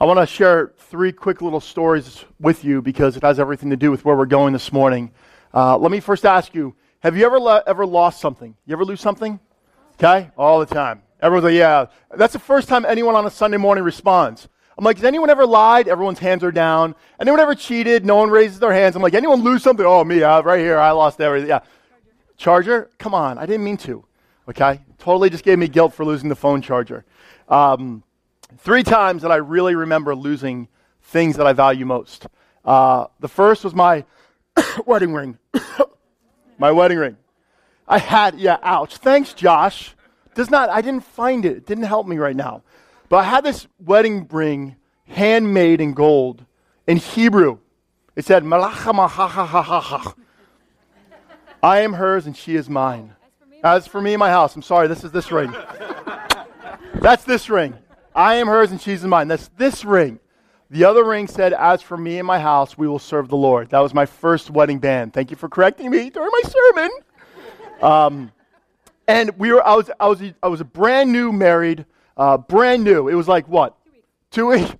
I want to share three quick little stories with you because it has everything to do with where we're going this morning. Uh, let me first ask you Have you ever, le- ever lost something? You ever lose something? Okay? All the time. Everyone's like, Yeah. That's the first time anyone on a Sunday morning responds. I'm like, Has anyone ever lied? Everyone's hands are down. Anyone ever cheated? No one raises their hands. I'm like, Anyone lose something? Oh, me. Uh, right here. I lost everything. Yeah. Charger? Come on. I didn't mean to. Okay? Totally just gave me guilt for losing the phone charger. Um, three times that I really remember losing things that I value most. Uh, the first was my wedding ring. my wedding ring. I had, yeah, ouch. Thanks, Josh. Does not, I didn't find it. It didn't help me right now. But I had this wedding ring handmade in gold in Hebrew. It said, I am hers and she is mine. As for me my house, I'm sorry, this is this ring. That's this ring. I am hers and she's mine. That's this ring. The other ring said, As for me and my house, we will serve the Lord. That was my first wedding band. Thank you for correcting me during my sermon. Um, and we were, I was, I was, I was a brand new married, uh, brand new. It was like what? Two weeks. Two weeks.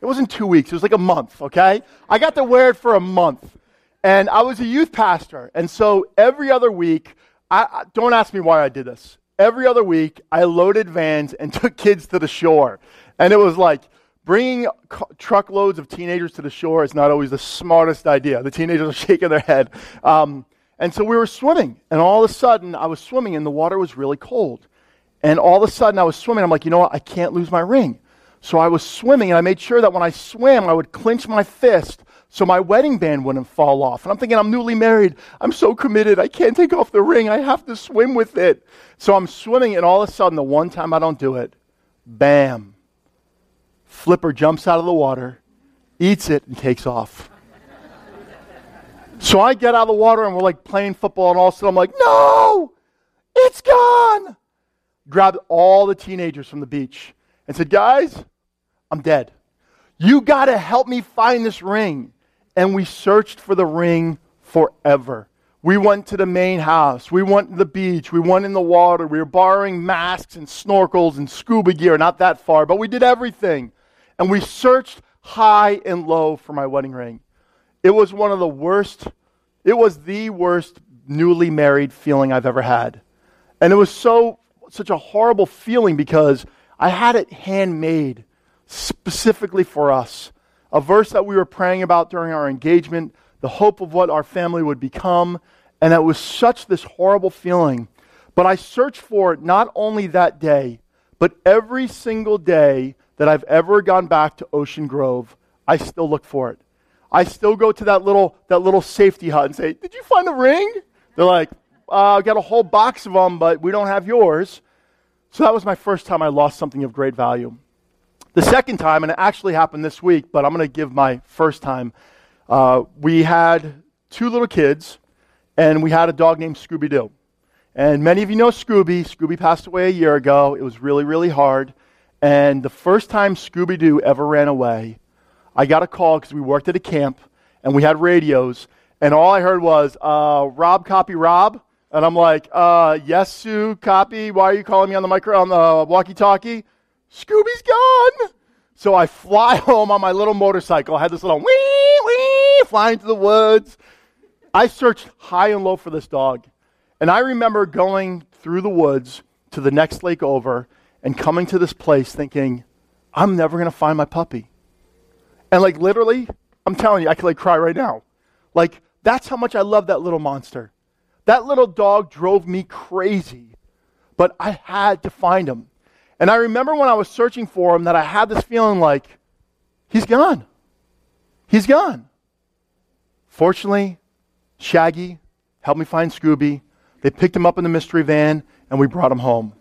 It wasn't two weeks. It was like a month, okay? I got to wear it for a month. And I was a youth pastor. And so every other week, I, I, don't ask me why I did this every other week, I loaded vans and took kids to the shore. And it was like bringing truckloads of teenagers to the shore is not always the smartest idea. The teenagers are shaking their head. Um, and so we were swimming, and all of a sudden, I was swimming, and the water was really cold. And all of a sudden, I was swimming. I'm like, you know what? I can't lose my ring. So I was swimming, and I made sure that when I swam, I would clench my fist so my wedding band wouldn't fall off. And I'm thinking, I'm newly married. I'm so committed. I can't take off the ring. I have to swim with it. So I'm swimming, and all of a sudden, the one time I don't do it, bam. Flipper jumps out of the water, eats it, and takes off. so I get out of the water, and we're like playing football, and all of a sudden, I'm like, no, it's gone. Grabbed all the teenagers from the beach and said, guys, I'm dead. You got to help me find this ring and we searched for the ring forever. We went to the main house. We went to the beach. We went in the water. We were borrowing masks and snorkels and scuba gear, not that far, but we did everything. And we searched high and low for my wedding ring. It was one of the worst, it was the worst newly married feeling I've ever had. And it was so, such a horrible feeling because I had it handmade specifically for us a verse that we were praying about during our engagement, the hope of what our family would become. And it was such this horrible feeling. But I searched for it not only that day, but every single day that I've ever gone back to Ocean Grove, I still look for it. I still go to that little, that little safety hut and say, Did you find the ring? They're like, uh, I've got a whole box of them, but we don't have yours. So that was my first time I lost something of great value. The second time, and it actually happened this week, but I'm going to give my first time. Uh, we had two little kids, and we had a dog named Scooby Doo. And many of you know Scooby. Scooby passed away a year ago. It was really, really hard. And the first time Scooby Doo ever ran away, I got a call because we worked at a camp and we had radios. And all I heard was, uh, Rob, copy, Rob. And I'm like, uh, yes, Sue, copy. Why are you calling me on the micro on the walkie-talkie? Scooby's gone. So I fly home on my little motorcycle. I had this little wee, wee, flying to the woods. I searched high and low for this dog. And I remember going through the woods to the next lake over and coming to this place thinking, I'm never going to find my puppy. And like literally, I'm telling you, I could like cry right now. Like, that's how much I love that little monster. That little dog drove me crazy, but I had to find him. And I remember when I was searching for him that I had this feeling like, he's gone. He's gone. Fortunately, Shaggy helped me find Scooby. They picked him up in the mystery van and we brought him home.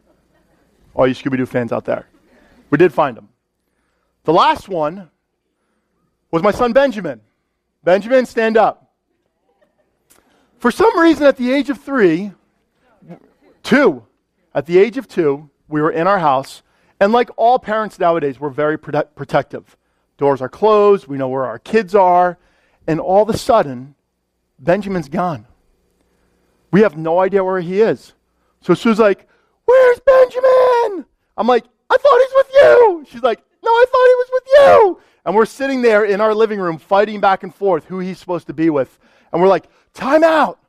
All you Scooby Doo fans out there. We did find him. The last one was my son Benjamin. Benjamin, stand up. For some reason, at the age of three, two, at the age of two, we were in our house, and like all parents nowadays, we're very prote- protective. Doors are closed, we know where our kids are, and all of a sudden, Benjamin's gone. We have no idea where he is. So Sue's like, Where's Benjamin? I'm like, I thought he's with you. She's like, No, I thought he was with you. And we're sitting there in our living room fighting back and forth who he's supposed to be with. And we're like, time out.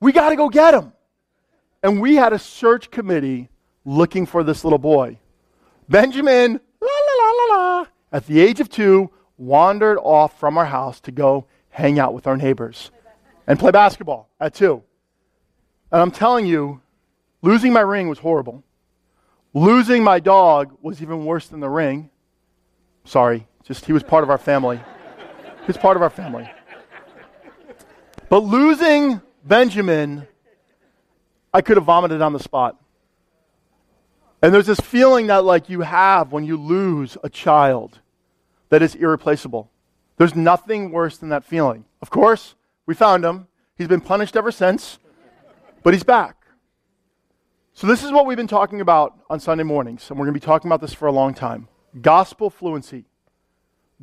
We got to go get him. And we had a search committee looking for this little boy. Benjamin, la la la la la, at the age of two, wandered off from our house to go hang out with our neighbors and play basketball at two. And I'm telling you, losing my ring was horrible. Losing my dog was even worse than the ring. Sorry, just he was part of our family. He was part of our family. But losing Benjamin, I could have vomited on the spot. And there's this feeling that like you have when you lose a child that is irreplaceable. There's nothing worse than that feeling. Of course, we found him. He's been punished ever since, but he's back. So, this is what we've been talking about on Sunday mornings, and we're going to be talking about this for a long time gospel fluency.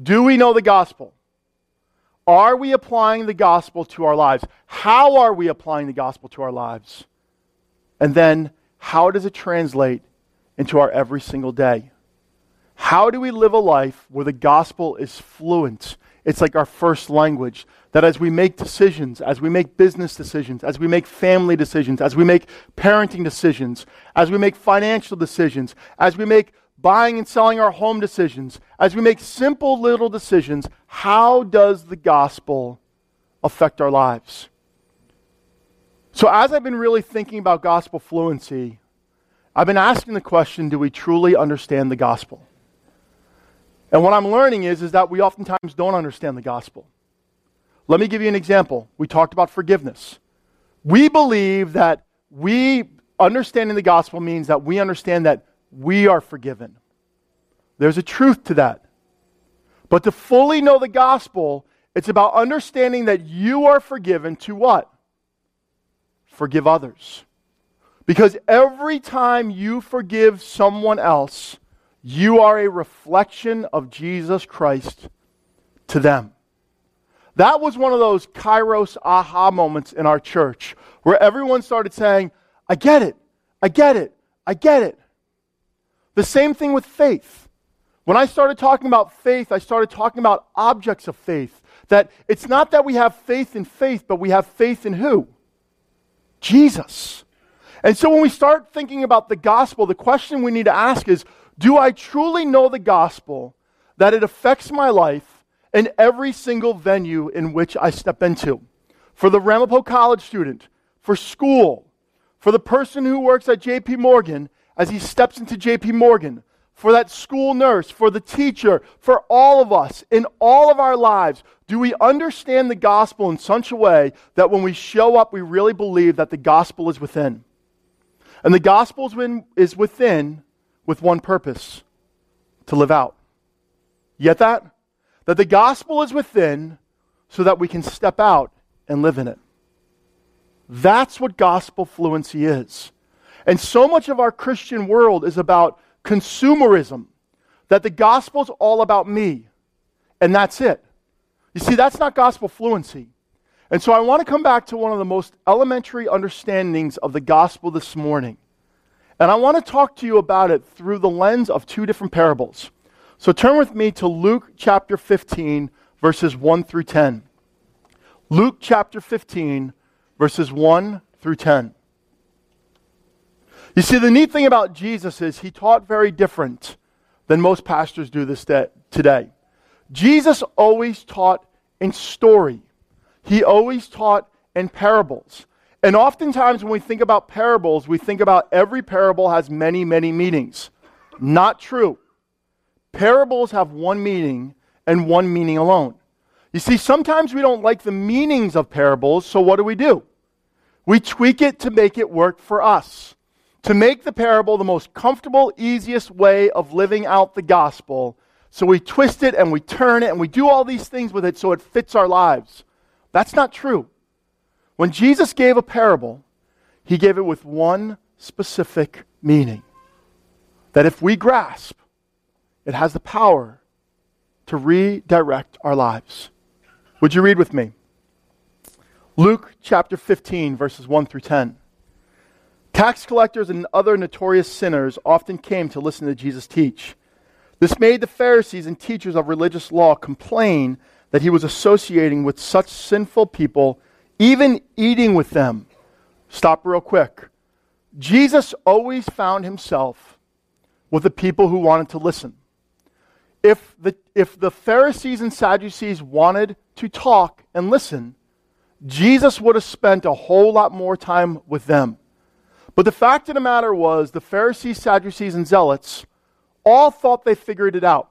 Do we know the gospel? Are we applying the gospel to our lives? How are we applying the gospel to our lives? And then, how does it translate into our every single day? How do we live a life where the gospel is fluent? It's like our first language. That as we make decisions, as we make business decisions, as we make family decisions, as we make parenting decisions, as we make financial decisions, as we make buying and selling our home decisions, as we make simple little decisions, how does the gospel affect our lives? So, as I've been really thinking about gospel fluency, I've been asking the question do we truly understand the gospel? And what I'm learning is, is that we oftentimes don't understand the gospel. Let me give you an example. We talked about forgiveness. We believe that we understanding the gospel means that we understand that we are forgiven. There's a truth to that. But to fully know the gospel, it's about understanding that you are forgiven to what? Forgive others. Because every time you forgive someone else, you are a reflection of Jesus Christ to them. That was one of those kairos aha moments in our church where everyone started saying, I get it, I get it, I get it. The same thing with faith. When I started talking about faith, I started talking about objects of faith. That it's not that we have faith in faith, but we have faith in who? Jesus. And so when we start thinking about the gospel, the question we need to ask is do I truly know the gospel that it affects my life in every single venue in which I step into? For the Ramapo College student, for school, for the person who works at JP Morgan as he steps into JP Morgan, for that school nurse, for the teacher, for all of us in all of our lives, do we understand the gospel in such a way that when we show up, we really believe that the gospel is within? And the gospel is within with one purpose to live out. You get that? That the gospel is within so that we can step out and live in it. That's what gospel fluency is. And so much of our Christian world is about consumerism, that the gospel's all about me, and that's it. You see, that's not gospel fluency. And so I want to come back to one of the most elementary understandings of the gospel this morning. And I want to talk to you about it through the lens of two different parables. So turn with me to Luke chapter 15, verses 1 through 10. Luke chapter 15, verses 1 through 10. You see, the neat thing about Jesus is he taught very different than most pastors do this day, today. Jesus always taught in story. He always taught in parables. And oftentimes when we think about parables, we think about every parable has many, many meanings. Not true. Parables have one meaning and one meaning alone. You see, sometimes we don't like the meanings of parables, so what do we do? We tweak it to make it work for us to make the parable the most comfortable, easiest way of living out the gospel. So we twist it and we turn it and we do all these things with it so it fits our lives. That's not true. When Jesus gave a parable, he gave it with one specific meaning that if we grasp, it has the power to redirect our lives. Would you read with me? Luke chapter 15, verses 1 through 10. Tax collectors and other notorious sinners often came to listen to Jesus teach. This made the Pharisees and teachers of religious law complain that he was associating with such sinful people, even eating with them. Stop real quick. Jesus always found himself with the people who wanted to listen. If the, if the Pharisees and Sadducees wanted to talk and listen, Jesus would have spent a whole lot more time with them. But the fact of the matter was, the Pharisees, Sadducees, and Zealots all thought they figured it out.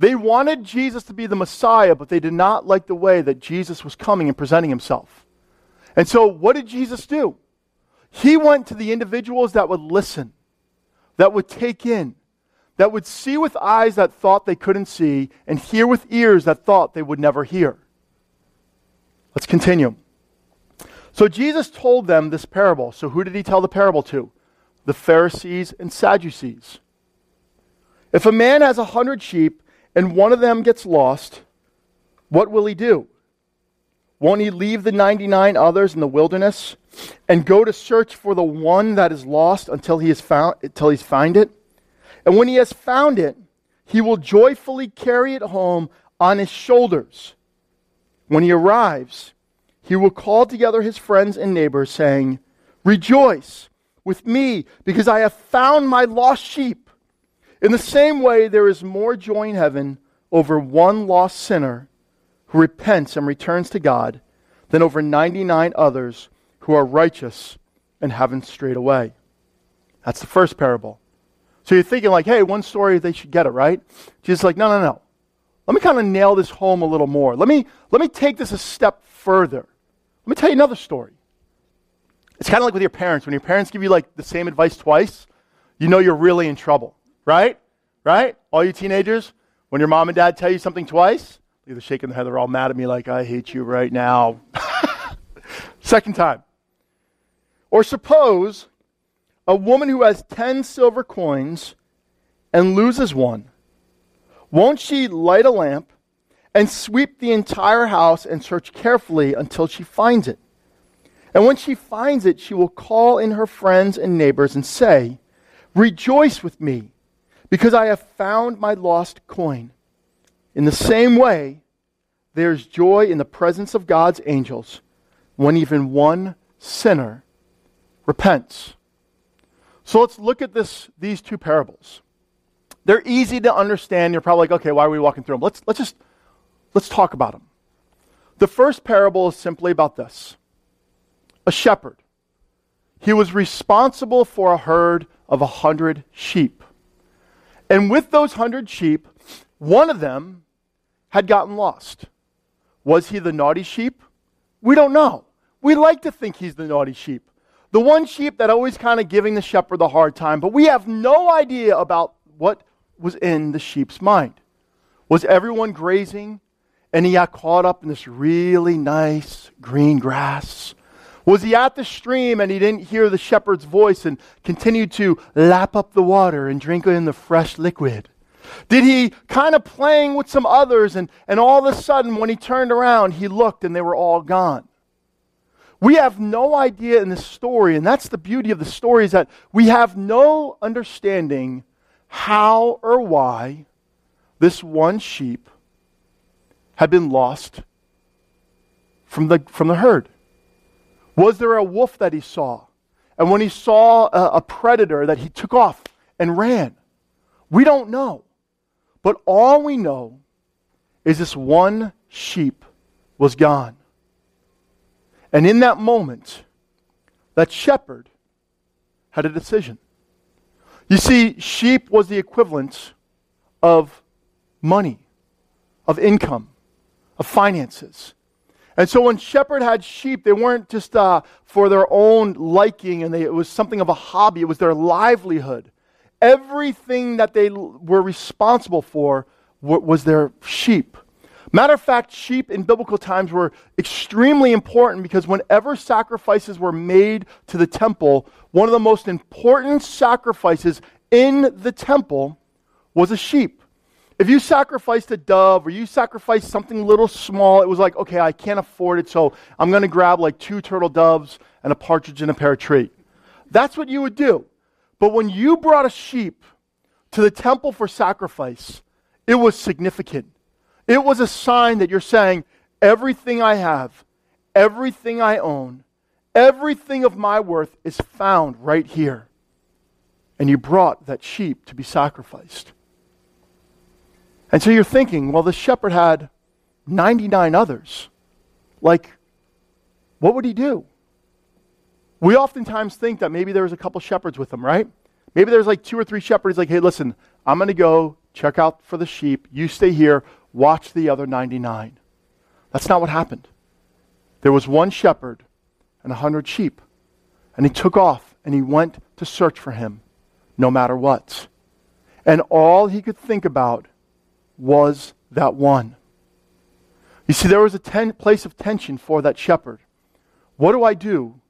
They wanted Jesus to be the Messiah, but they did not like the way that Jesus was coming and presenting himself. And so, what did Jesus do? He went to the individuals that would listen, that would take in, that would see with eyes that thought they couldn't see, and hear with ears that thought they would never hear. Let's continue. So Jesus told them this parable. So who did he tell the parable to? The Pharisees and Sadducees. If a man has a hundred sheep and one of them gets lost, what will he do? Won't he leave the 99 others in the wilderness and go to search for the one that is lost until he has found until he's find it? And when he has found it, he will joyfully carry it home on his shoulders. When he arrives, he will call together his friends and neighbors, saying, Rejoice with me, because I have found my lost sheep. In the same way, there is more joy in heaven over one lost sinner who repents and returns to God than over 99 others who are righteous and haven't strayed away. That's the first parable. So you're thinking, like, hey, one story, they should get it, right? Jesus like, no, no, no. Let me kind of nail this home a little more. Let me, let me take this a step further. Let me tell you another story. It's kind of like with your parents. When your parents give you like the same advice twice, you know you're really in trouble. Right? Right? All you teenagers, when your mom and dad tell you something twice, they're shaking their head, they're all mad at me like, I hate you right now. Second time. Or suppose a woman who has 10 silver coins and loses one. Won't she light a lamp and sweep the entire house and search carefully until she finds it? And when she finds it, she will call in her friends and neighbors and say, Rejoice with me because I have found my lost coin. In the same way, there's joy in the presence of God's angels when even one sinner repents. So let's look at this, these two parables. They're easy to understand. You're probably like, okay, why are we walking through them? Let's, let's just let's talk about them. The first parable is simply about this a shepherd. He was responsible for a herd of a hundred sheep. And with those hundred sheep, one of them had gotten lost. Was he the naughty sheep? We don't know. We like to think he's the naughty sheep. The one sheep that always kind of giving the shepherd the hard time, but we have no idea about what was in the sheep's mind. Was everyone grazing and he got caught up in this really nice green grass? Was he at the stream and he didn't hear the shepherd's voice and continued to lap up the water and drink in the fresh liquid? Did he kind of playing with some others and, and all of a sudden when he turned around, he looked and they were all gone? We have no idea in this story, and that's the beauty of the story, is that we have no understanding how or why this one sheep had been lost from the, from the herd. Was there a wolf that he saw? And when he saw a, a predator, that he took off and ran? We don't know. But all we know is this one sheep was gone. And in that moment, that shepherd had a decision. You see, sheep was the equivalent of money, of income, of finances. And so when Shepherd had sheep, they weren't just uh, for their own liking and they, it was something of a hobby, it was their livelihood. Everything that they were responsible for was their sheep. Matter of fact, sheep in biblical times were extremely important because whenever sacrifices were made to the temple, one of the most important sacrifices in the temple was a sheep. If you sacrificed a dove or you sacrificed something little small, it was like, okay, I can't afford it, so I'm going to grab like two turtle doves and a partridge in a pear tree. That's what you would do. But when you brought a sheep to the temple for sacrifice, it was significant. It was a sign that you're saying, everything I have, everything I own, everything of my worth is found right here. And you brought that sheep to be sacrificed. And so you're thinking, well, the shepherd had 99 others. Like, what would he do? We oftentimes think that maybe there was a couple shepherds with him, right? Maybe there's like two or three shepherds, like, hey, listen, I'm going to go check out for the sheep. You stay here, watch the other 99. That's not what happened. There was one shepherd and a hundred sheep. And he took off and he went to search for him, no matter what. And all he could think about was that one. You see, there was a ten- place of tension for that shepherd. What do I do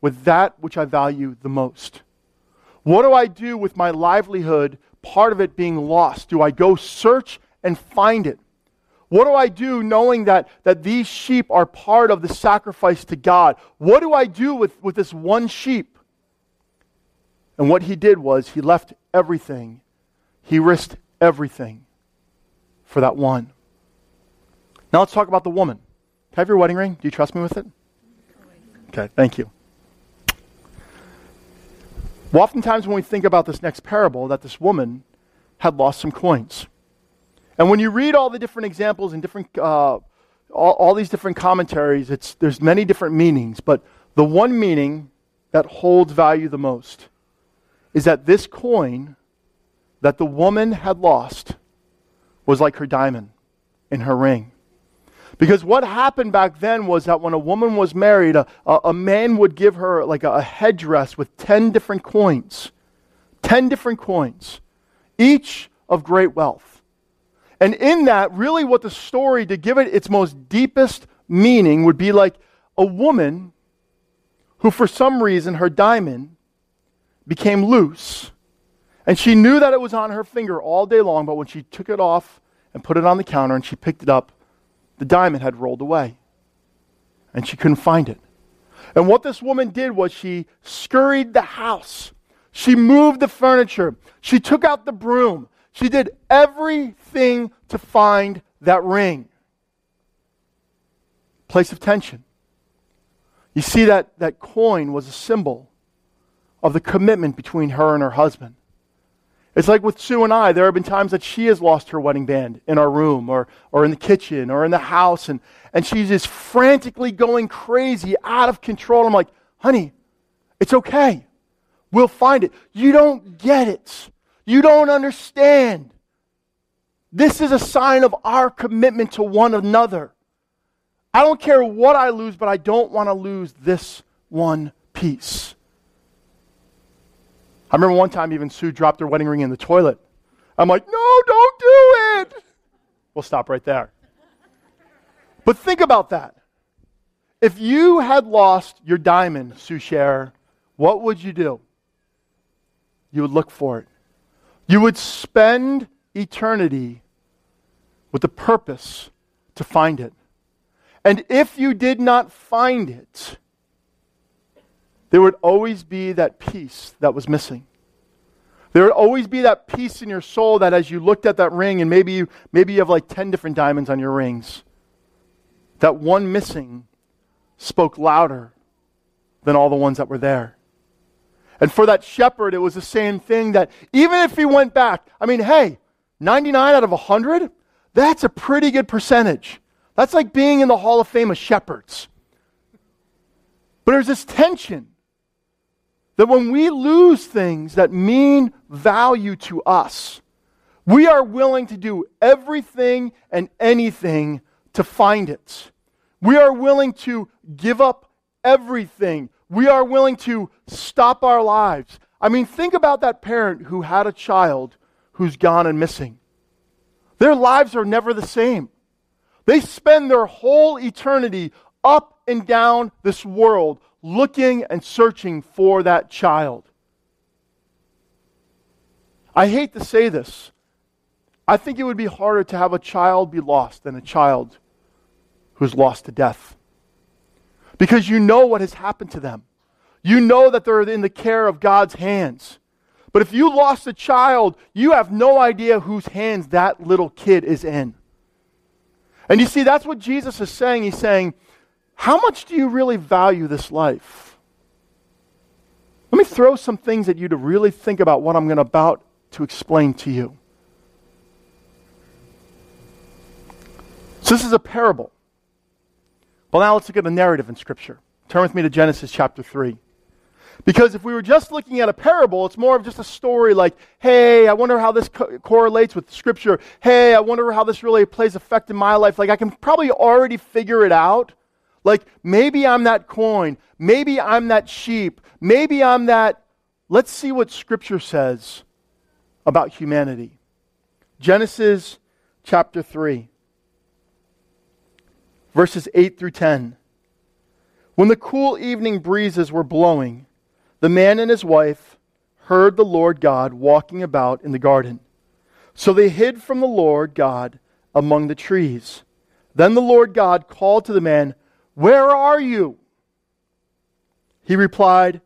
with that which I value the most? What do I do with my livelihood, part of it being lost? Do I go search and find it? What do I do knowing that, that these sheep are part of the sacrifice to God? What do I do with, with this one sheep? And what he did was he left everything, he risked everything for that one. Now let's talk about the woman. Have your wedding ring? Do you trust me with it? Okay, thank you. Well, oftentimes when we think about this next parable, that this woman had lost some coins. And when you read all the different examples and different, uh, all, all these different commentaries, it's, there's many different meanings. But the one meaning that holds value the most is that this coin that the woman had lost was like her diamond in her ring. Because what happened back then was that when a woman was married, a, a, a man would give her like a, a headdress with 10 different coins. 10 different coins, each of great wealth. And in that, really what the story, to give it its most deepest meaning, would be like a woman who, for some reason, her diamond became loose. And she knew that it was on her finger all day long, but when she took it off and put it on the counter and she picked it up, the diamond had rolled away. And she couldn't find it. And what this woman did was she scurried the house. She moved the furniture. She took out the broom. She did everything to find that ring. Place of tension. You see that that coin was a symbol of the commitment between her and her husband. It's like with Sue and I, there have been times that she has lost her wedding band in our room or, or in the kitchen or in the house, and, and she's just frantically going crazy, out of control. I'm like, honey, it's okay. We'll find it. You don't get it. You don't understand. This is a sign of our commitment to one another. I don't care what I lose, but I don't want to lose this one piece. I remember one time even Sue dropped her wedding ring in the toilet. I'm like, no, don't do it. We'll stop right there. But think about that. If you had lost your diamond, Sue Cher, what would you do? You would look for it. You would spend eternity with the purpose to find it. And if you did not find it, there would always be that piece that was missing. There would always be that piece in your soul that as you looked at that ring, and maybe you, maybe you have like 10 different diamonds on your rings, that one missing spoke louder than all the ones that were there. And for that shepherd, it was the same thing that even if he went back, I mean, hey, 99 out of 100, that's a pretty good percentage. That's like being in the Hall of Fame of shepherds. But there's this tension that when we lose things that mean value to us, we are willing to do everything and anything to find it. We are willing to give up everything. We are willing to stop our lives. I mean, think about that parent who had a child who's gone and missing. Their lives are never the same. They spend their whole eternity up and down this world looking and searching for that child. I hate to say this. I think it would be harder to have a child be lost than a child who's lost to death. Because you know what has happened to them. You know that they're in the care of God's hands. But if you lost a child, you have no idea whose hands that little kid is in. And you see, that's what Jesus is saying. He's saying, How much do you really value this life? Let me throw some things at you to really think about what I'm going to about to explain to you. So, this is a parable. Well, now let's look at the narrative in Scripture. Turn with me to Genesis chapter 3. Because if we were just looking at a parable, it's more of just a story like, hey, I wonder how this co- correlates with Scripture. Hey, I wonder how this really plays effect in my life. Like, I can probably already figure it out. Like, maybe I'm that coin. Maybe I'm that sheep. Maybe I'm that. Let's see what Scripture says about humanity. Genesis chapter 3, verses 8 through 10. When the cool evening breezes were blowing, the man and his wife heard the Lord God walking about in the garden. So they hid from the Lord God among the trees. Then the Lord God called to the man, Where are you? He replied,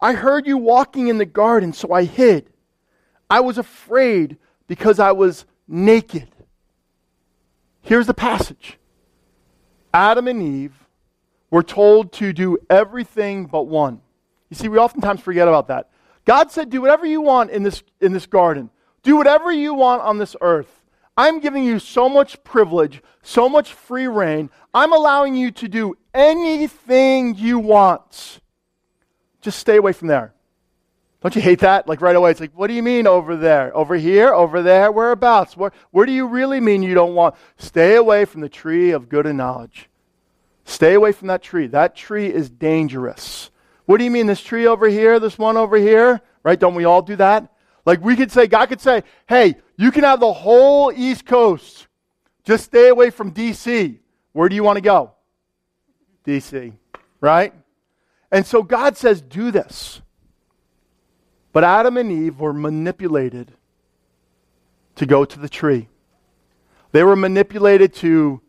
I heard you walking in the garden, so I hid. I was afraid because I was naked. Here's the passage Adam and Eve were told to do everything but one. You see, we oftentimes forget about that. God said, Do whatever you want in this, in this garden, do whatever you want on this earth. I'm giving you so much privilege, so much free reign. I'm allowing you to do anything you want. Just stay away from there. Don't you hate that? Like right away, it's like, what do you mean over there? Over here? Over there? Whereabouts? Where, where do you really mean you don't want? Stay away from the tree of good and knowledge. Stay away from that tree. That tree is dangerous. What do you mean, this tree over here, this one over here? Right? Don't we all do that? Like we could say, God could say, hey, you can have the whole East Coast. Just stay away from D.C. Where do you want to go? D.C. Right? And so God says, do this. But Adam and Eve were manipulated to go to the tree. They were manipulated to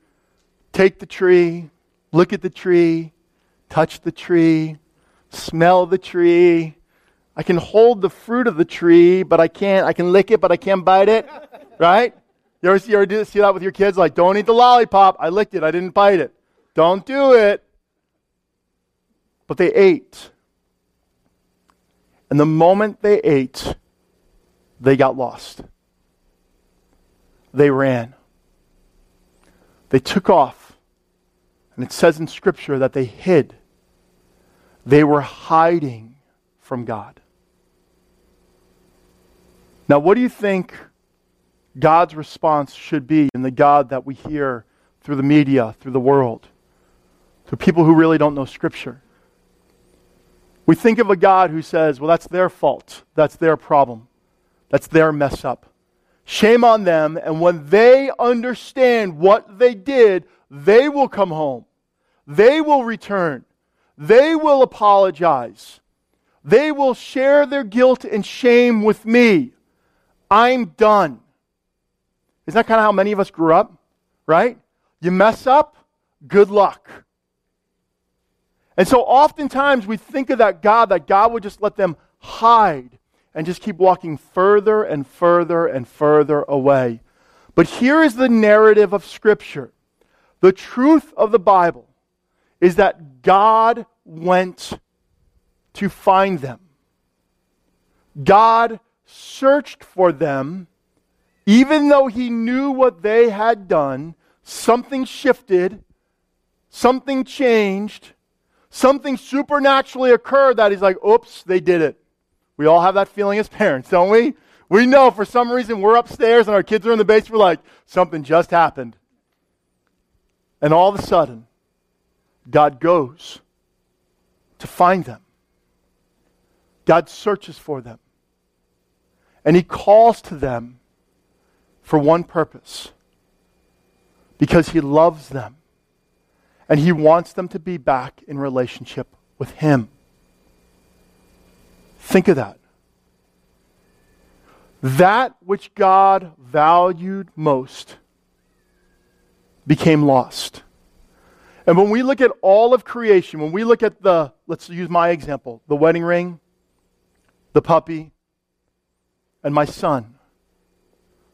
take the tree, look at the tree, touch the tree, smell the tree. I can hold the fruit of the tree, but I can't. I can lick it, but I can't bite it. Right? You ever, you ever do, see that with your kids? Like, don't eat the lollipop. I licked it. I didn't bite it. Don't do it. But they ate. And the moment they ate, they got lost. They ran. They took off. And it says in Scripture that they hid they were hiding from God. Now, what do you think God's response should be in the God that we hear through the media, through the world, to people who really don't know Scripture? We think of a God who says, well, that's their fault. That's their problem. That's their mess up. Shame on them. And when they understand what they did, they will come home. They will return. They will apologize. They will share their guilt and shame with me. I'm done. Isn't that kind of how many of us grew up? Right? You mess up, good luck. And so oftentimes we think of that God, that God would just let them hide and just keep walking further and further and further away. But here is the narrative of Scripture. The truth of the Bible is that God went to find them. God searched for them, even though he knew what they had done. Something shifted, something changed, something supernaturally occurred that he's like, oops, they did it. We all have that feeling as parents, don't we? We know for some reason we're upstairs and our kids are in the basement, we're like, something just happened. And all of a sudden, God goes to find them. God searches for them. And He calls to them for one purpose because He loves them. And He wants them to be back in relationship with Him. Think of that. That which God valued most became lost. And when we look at all of creation, when we look at the, let's use my example, the wedding ring, the puppy, and my son.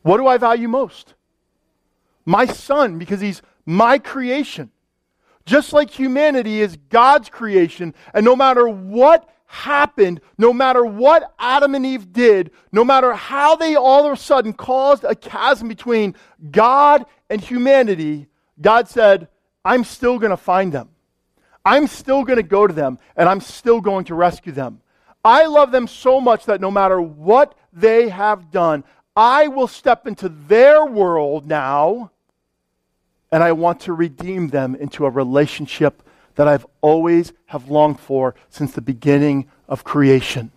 What do I value most? My son, because he's my creation. Just like humanity is God's creation, and no matter what happened, no matter what Adam and Eve did, no matter how they all of a sudden caused a chasm between God and humanity, God said, I'm still going to find them. I'm still going to go to them, and I'm still going to rescue them. I love them so much that no matter what they have done, I will step into their world now and I want to redeem them into a relationship that I've always have longed for since the beginning of creation.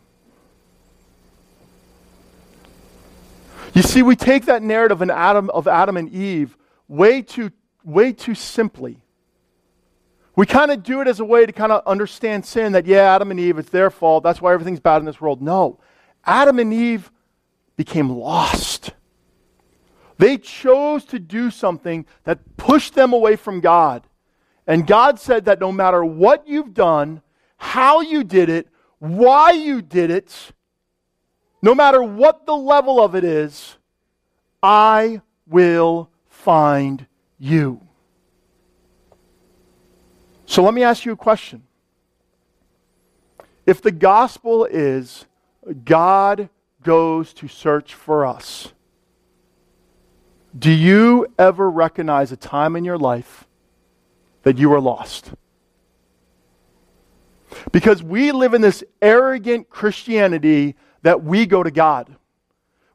You see, we take that narrative of Adam, of Adam and Eve way too, way too simply. We kind of do it as a way to kind of understand sin that, yeah, Adam and Eve, it's their fault. That's why everything's bad in this world. No. Adam and Eve became lost. They chose to do something that pushed them away from God. And God said that no matter what you've done, how you did it, why you did it, no matter what the level of it is, I will find you. So let me ask you a question. If the gospel is God goes to search for us, do you ever recognize a time in your life that you were lost? Because we live in this arrogant Christianity that we go to God.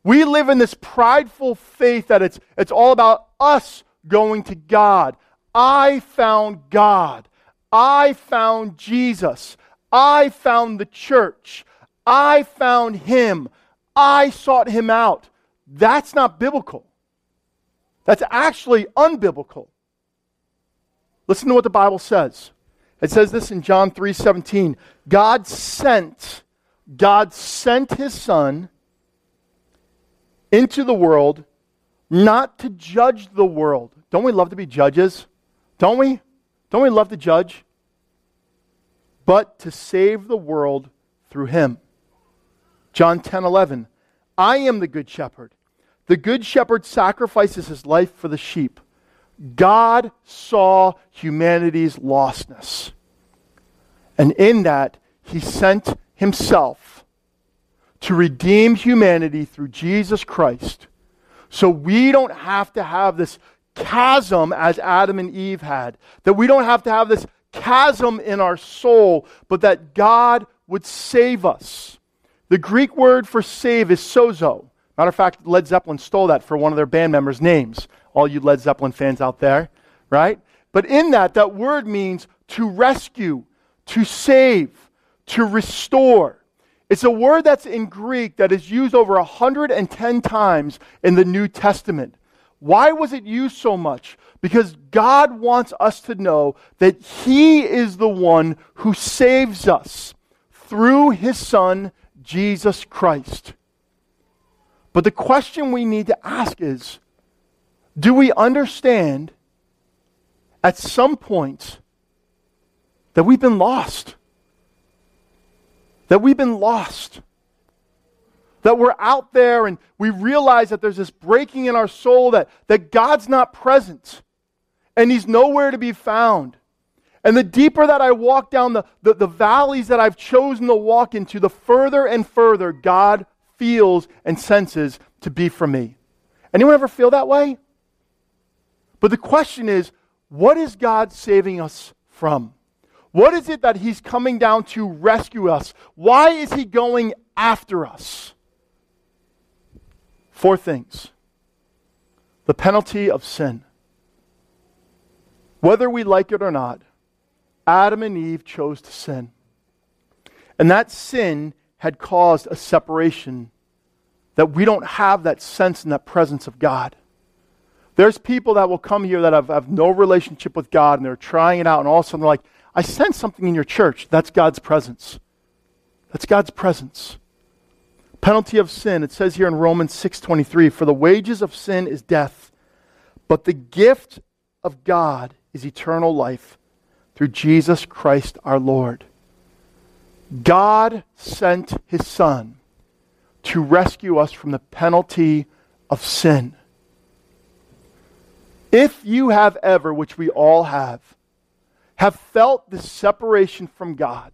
We live in this prideful faith that it's, it's all about us going to God. I found God. I found Jesus. I found the church. I found Him. I sought Him out. That's not biblical. That's actually unbiblical. Listen to what the Bible says. It says this in John 3:17. God sent God sent his son into the world not to judge the world. Don't we love to be judges? Don't we? Don't we love to judge? But to save the world through him. John 10:11. I am the good shepherd. The good shepherd sacrifices his life for the sheep. God saw humanity's lostness. And in that, he sent himself to redeem humanity through Jesus Christ. So we don't have to have this chasm as Adam and Eve had. That we don't have to have this chasm in our soul, but that God would save us. The Greek word for save is sozo. Matter of fact, Led Zeppelin stole that for one of their band members' names. All you Led Zeppelin fans out there, right? But in that, that word means to rescue, to save, to restore. It's a word that's in Greek that is used over 110 times in the New Testament. Why was it used so much? Because God wants us to know that He is the one who saves us through His Son, Jesus Christ. But the question we need to ask is do we understand at some point that we've been lost? That we've been lost. That we're out there and we realize that there's this breaking in our soul that, that God's not present and He's nowhere to be found. And the deeper that I walk down the, the, the valleys that I've chosen to walk into, the further and further God feels and senses to be for me. Anyone ever feel that way? But the question is, what is God saving us from? What is it that He's coming down to rescue us? Why is He going after us? Four things the penalty of sin. Whether we like it or not, Adam and Eve chose to sin. And that sin had caused a separation that we don't have that sense and that presence of God. There's people that will come here that have, have no relationship with God and they're trying it out, and all of a sudden they're like, I sense something in your church. That's God's presence. That's God's presence. Penalty of sin. It says here in Romans 6:23, "For the wages of sin is death, but the gift of God is eternal life through Jesus Christ our Lord." God sent his Son to rescue us from the penalty of sin. If you have ever, which we all have, have felt the separation from God,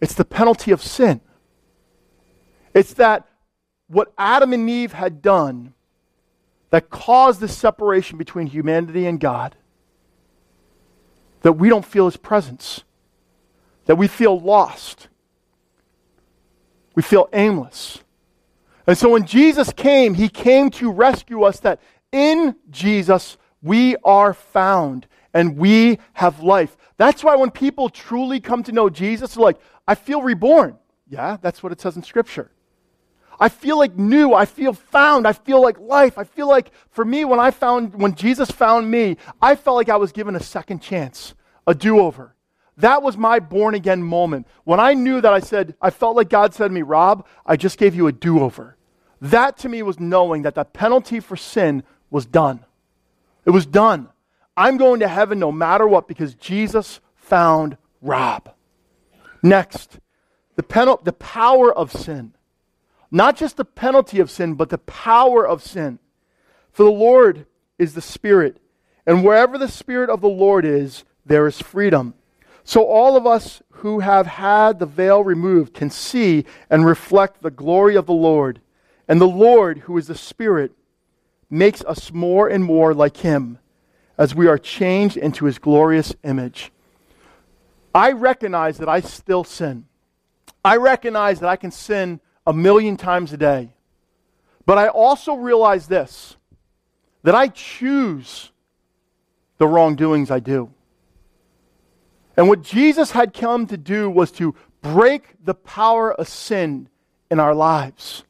it's the penalty of sin. It's that what Adam and Eve had done that caused the separation between humanity and God, that we don't feel His presence, that we feel lost, we feel aimless. And so when Jesus came, He came to rescue us, that in Jesus we are found and we have life. That's why when people truly come to know Jesus, they're like, I feel reborn. Yeah, that's what it says in Scripture. I feel like new. I feel found. I feel like life. I feel like for me, when I found, when Jesus found me, I felt like I was given a second chance, a do over. That was my born again moment. When I knew that I said, I felt like God said to me, Rob, I just gave you a do over. That to me was knowing that the penalty for sin was done. It was done. I'm going to heaven no matter what because Jesus found Rob. Next, the, pen- the power of sin. Not just the penalty of sin, but the power of sin. For the Lord is the Spirit, and wherever the Spirit of the Lord is, there is freedom. So all of us who have had the veil removed can see and reflect the glory of the Lord. And the Lord, who is the Spirit, makes us more and more like Him as we are changed into His glorious image. I recognize that I still sin. I recognize that I can sin a million times a day. But I also realize this that I choose the wrongdoings I do. And what Jesus had come to do was to break the power of sin in our lives.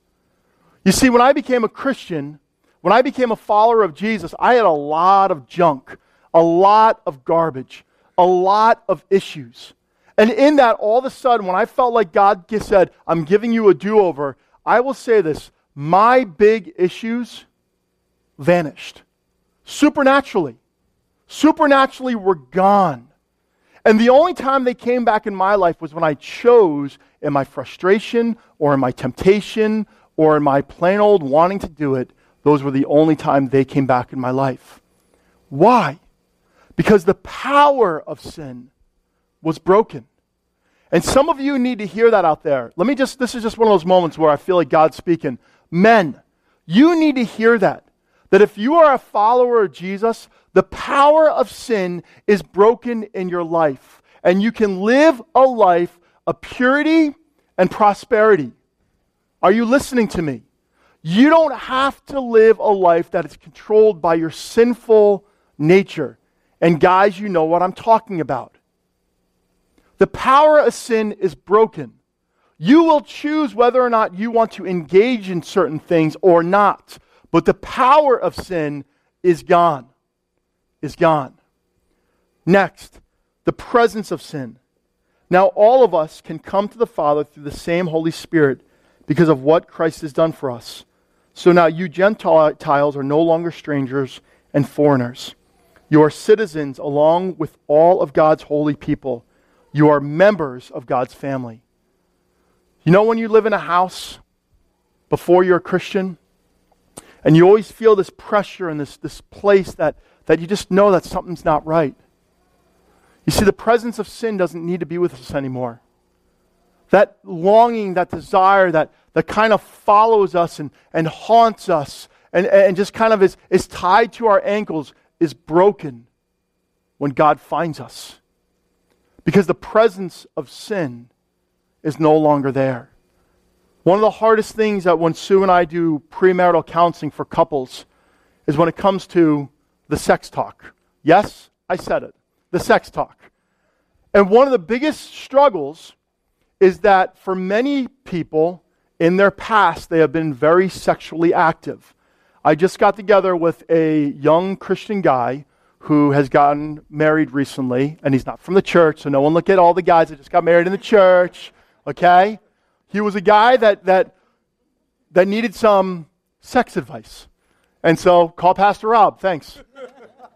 You see, when I became a Christian, when I became a follower of Jesus, I had a lot of junk, a lot of garbage, a lot of issues. And in that, all of a sudden, when I felt like God said, I'm giving you a do over, I will say this my big issues vanished supernaturally. Supernaturally were gone. And the only time they came back in my life was when I chose in my frustration or in my temptation or in my plain old wanting to do it. Those were the only time they came back in my life. Why? Because the power of sin was broken. And some of you need to hear that out there. Let me just, this is just one of those moments where I feel like God's speaking. Men, you need to hear that. That if you are a follower of Jesus, the power of sin is broken in your life. And you can live a life of purity and prosperity. Are you listening to me? You don't have to live a life that is controlled by your sinful nature. And guys, you know what I'm talking about. The power of sin is broken. You will choose whether or not you want to engage in certain things or not. But the power of sin is gone. Is gone. Next, the presence of sin. Now, all of us can come to the Father through the same Holy Spirit because of what Christ has done for us. So now you Gentiles are no longer strangers and foreigners. You are citizens along with all of God's holy people you are members of God's family. You know, when you live in a house before you're a Christian, and you always feel this pressure and this, this place that, that you just know that something's not right. You see, the presence of sin doesn't need to be with us anymore. That longing, that desire that, that kind of follows us and, and haunts us and, and just kind of is, is tied to our ankles is broken when God finds us because the presence of sin is no longer there. One of the hardest things that when Sue and I do premarital counseling for couples is when it comes to the sex talk. Yes, I said it. The sex talk. And one of the biggest struggles is that for many people in their past, they have been very sexually active. I just got together with a young Christian guy who has gotten married recently, and he's not from the church, so no one look at all the guys that just got married in the church, okay? He was a guy that, that, that needed some sex advice. And so, call Pastor Rob, thanks.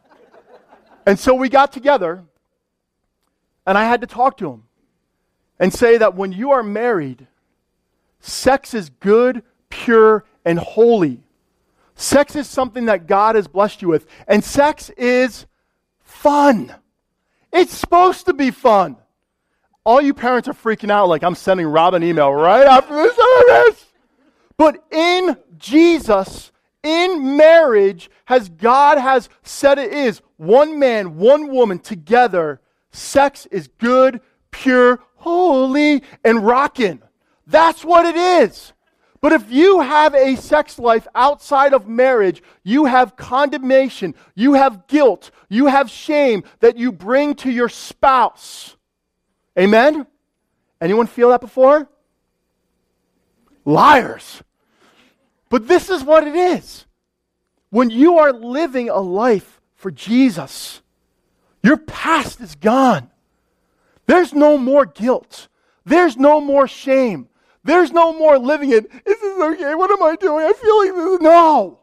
and so we got together, and I had to talk to him and say that when you are married, sex is good, pure, and holy. Sex is something that God has blessed you with. And sex is fun. It's supposed to be fun. All you parents are freaking out like I'm sending Rob an email right after this service. But in Jesus, in marriage, has God has said it is one man, one woman together, sex is good, pure, holy, and rocking. That's what it is. But if you have a sex life outside of marriage, you have condemnation, you have guilt, you have shame that you bring to your spouse. Amen? Anyone feel that before? Liars. But this is what it is. When you are living a life for Jesus, your past is gone. There's no more guilt. There's no more shame. There's no more living it. Is this okay? What am I doing? I feel like this. No.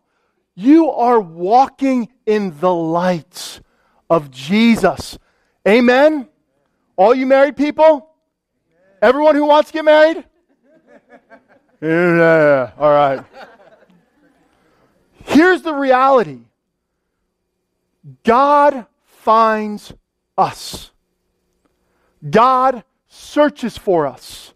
You are walking in the light of Jesus. Amen? All you married people? Everyone who wants to get married? yeah, all right. Here's the reality God finds us, God searches for us.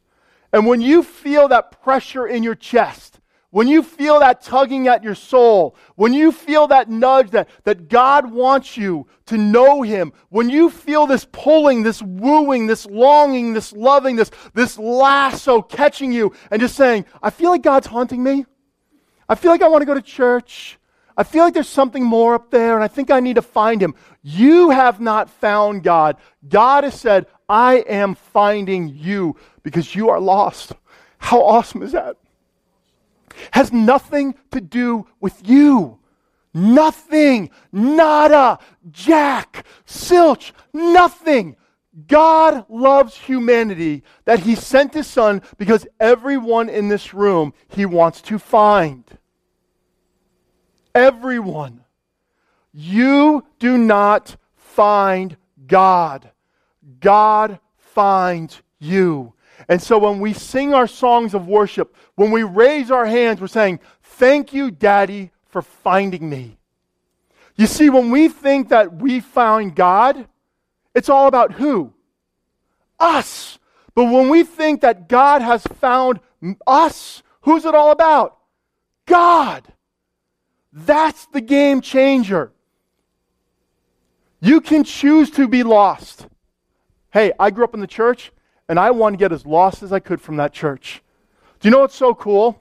And when you feel that pressure in your chest, when you feel that tugging at your soul, when you feel that nudge that, that God wants you to know Him, when you feel this pulling, this wooing, this longing, this loving, this, this lasso catching you, and just saying, I feel like God's haunting me. I feel like I want to go to church. I feel like there's something more up there, and I think I need to find Him. You have not found God. God has said, I am finding you because you are lost. How awesome is that? Has nothing to do with you. Nothing. Nada. Jack. Silch. Nothing. God loves humanity that he sent his son because everyone in this room he wants to find. Everyone. You do not find God. God finds you. And so when we sing our songs of worship, when we raise our hands, we're saying, Thank you, Daddy, for finding me. You see, when we think that we found God, it's all about who? Us. But when we think that God has found us, who's it all about? God. That's the game changer. You can choose to be lost. Hey, I grew up in the church and I wanted to get as lost as I could from that church. Do you know what's so cool?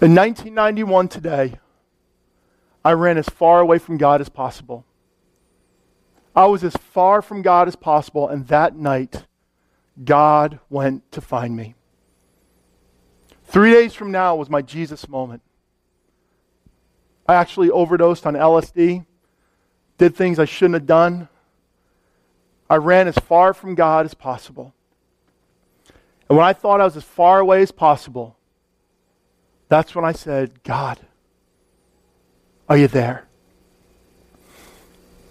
In 1991, today, I ran as far away from God as possible. I was as far from God as possible, and that night, God went to find me. Three days from now was my Jesus moment. I actually overdosed on LSD, did things I shouldn't have done. I ran as far from God as possible. And when I thought I was as far away as possible, that's when I said, God, are you there?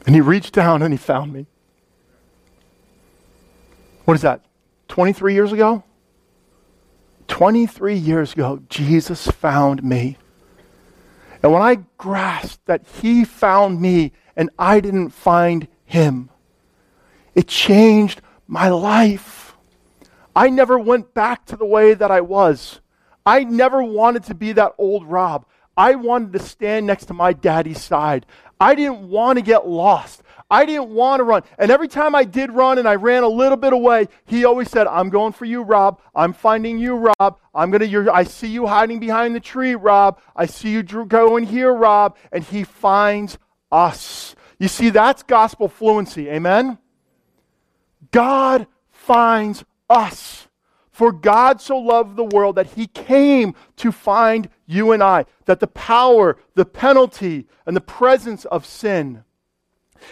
And he reached down and he found me. What is that? 23 years ago? 23 years ago, Jesus found me. And when I grasped that He found me and I didn't find Him, it changed my life. I never went back to the way that I was. I never wanted to be that old Rob. I wanted to stand next to my daddy's side. I didn't want to get lost. I didn't want to run. And every time I did run and I ran a little bit away, he always said, I'm going for you, Rob. I'm finding you, Rob. I'm going to, I see you hiding behind the tree, Rob. I see you going here, Rob. And he finds us. You see, that's gospel fluency. Amen? God finds us. For God so loved the world that he came to find you and I, that the power, the penalty, and the presence of sin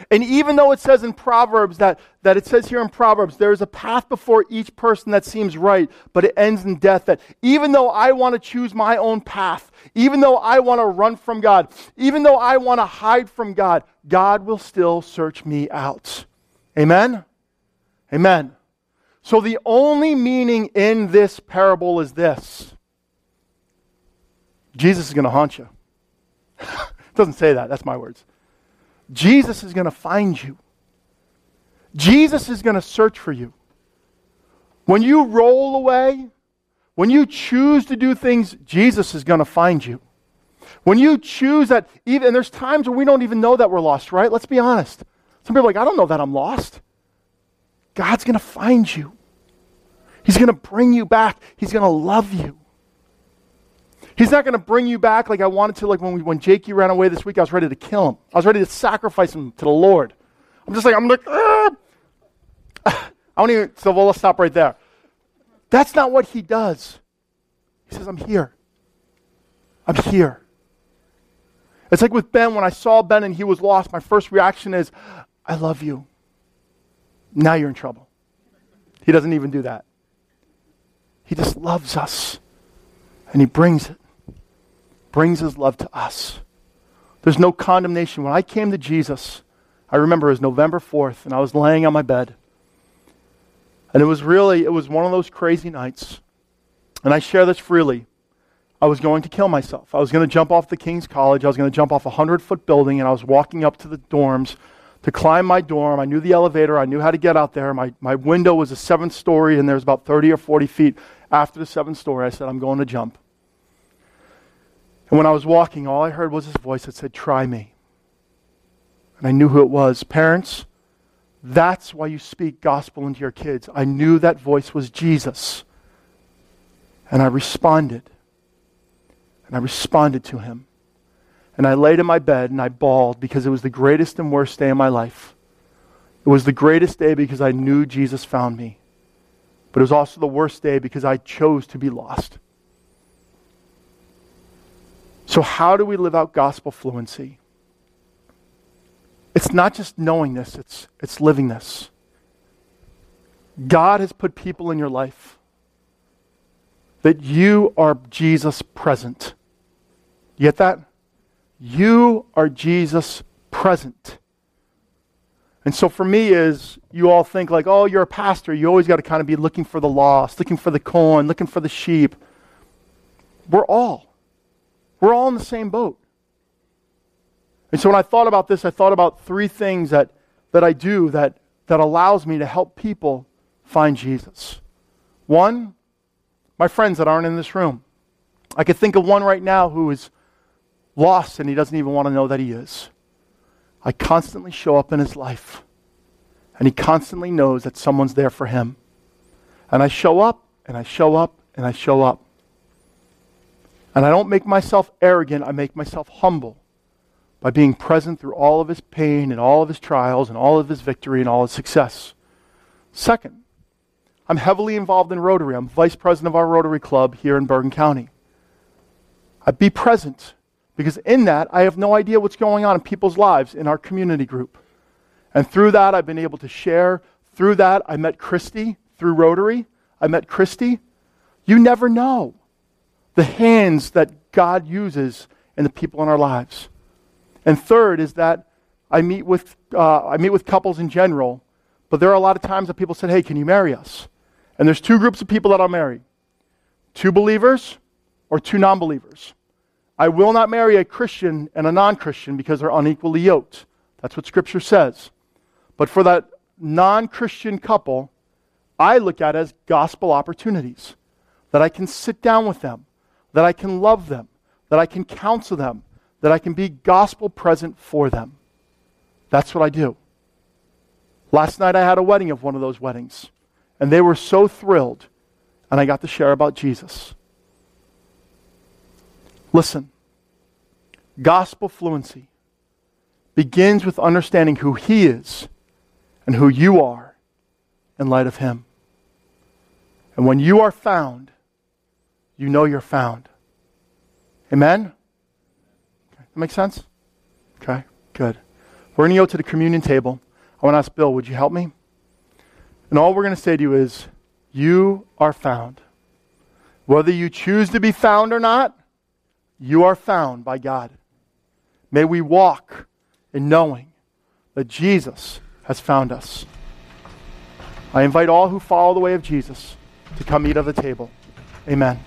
and even though it says in Proverbs that, that it says here in Proverbs, there is a path before each person that seems right, but it ends in death. That even though I want to choose my own path, even though I want to run from God, even though I want to hide from God, God will still search me out. Amen? Amen. So the only meaning in this parable is this Jesus is going to haunt you. it doesn't say that, that's my words. Jesus is going to find you. Jesus is going to search for you. When you roll away, when you choose to do things, Jesus is going to find you. When you choose that, even, and there's times where we don't even know that we're lost, right? Let's be honest. Some people are like, I don't know that I'm lost. God's going to find you. He's going to bring you back. He's going to love you. He's not going to bring you back like I wanted to, like when, we, when Jakey ran away this week, I was ready to kill him. I was ready to sacrifice him to the Lord. I'm just like, I'm like, ah. I don't even, so well, stop right there. That's not what he does. He says, I'm here. I'm here. It's like with Ben, when I saw Ben and he was lost, my first reaction is, I love you. Now you're in trouble. He doesn't even do that. He just loves us. And he brings it, brings his love to us. There's no condemnation. When I came to Jesus, I remember it was November 4th, and I was laying on my bed. And it was really, it was one of those crazy nights. And I share this freely. I was going to kill myself. I was going to jump off the King's College. I was going to jump off a 100 foot building, and I was walking up to the dorms to climb my dorm. I knew the elevator. I knew how to get out there. My, my window was a seventh story, and there was about 30 or 40 feet after the seventh story. I said, I'm going to jump. And when I was walking, all I heard was this voice that said, Try me. And I knew who it was. Parents, that's why you speak gospel into your kids. I knew that voice was Jesus. And I responded. And I responded to him. And I laid in my bed and I bawled because it was the greatest and worst day of my life. It was the greatest day because I knew Jesus found me. But it was also the worst day because I chose to be lost. So, how do we live out gospel fluency? It's not just knowing this, it's, it's living this. God has put people in your life that you are Jesus present. You get that? You are Jesus present. And so for me is you all think like, oh, you're a pastor. You always got to kind of be looking for the lost, looking for the coin, looking for the sheep. We're all. We're all in the same boat. And so when I thought about this, I thought about three things that, that I do that, that allows me to help people find Jesus. One, my friends that aren't in this room. I could think of one right now who is lost and he doesn't even want to know that he is. I constantly show up in his life, and he constantly knows that someone's there for him. And I show up, and I show up, and I show up. And I don't make myself arrogant, I make myself humble by being present through all of his pain and all of his trials and all of his victory and all his success. Second, I'm heavily involved in Rotary. I'm vice president of our Rotary Club here in Bergen County. I be present because in that I have no idea what's going on in people's lives in our community group. And through that, I've been able to share. Through that, I met Christy through Rotary. I met Christy. You never know the hands that God uses in the people in our lives. And third is that I meet with, uh, I meet with couples in general, but there are a lot of times that people said, hey, can you marry us? And there's two groups of people that I'll marry two believers or two non believers. I will not marry a Christian and a non Christian because they're unequally yoked. That's what Scripture says. But for that non Christian couple, I look at as gospel opportunities that I can sit down with them, that I can love them, that I can counsel them, that I can be gospel present for them. That's what I do. Last night I had a wedding of one of those weddings, and they were so thrilled, and I got to share about Jesus. Listen, gospel fluency begins with understanding who He is and who you are in light of Him. And when you are found, you know you're found. Amen? That makes sense? Okay, good. We're going to go to the communion table. I want to ask Bill, would you help me? And all we're going to say to you is, You are found. Whether you choose to be found or not, you are found by God. May we walk in knowing that Jesus has found us. I invite all who follow the way of Jesus to come eat of the table. Amen.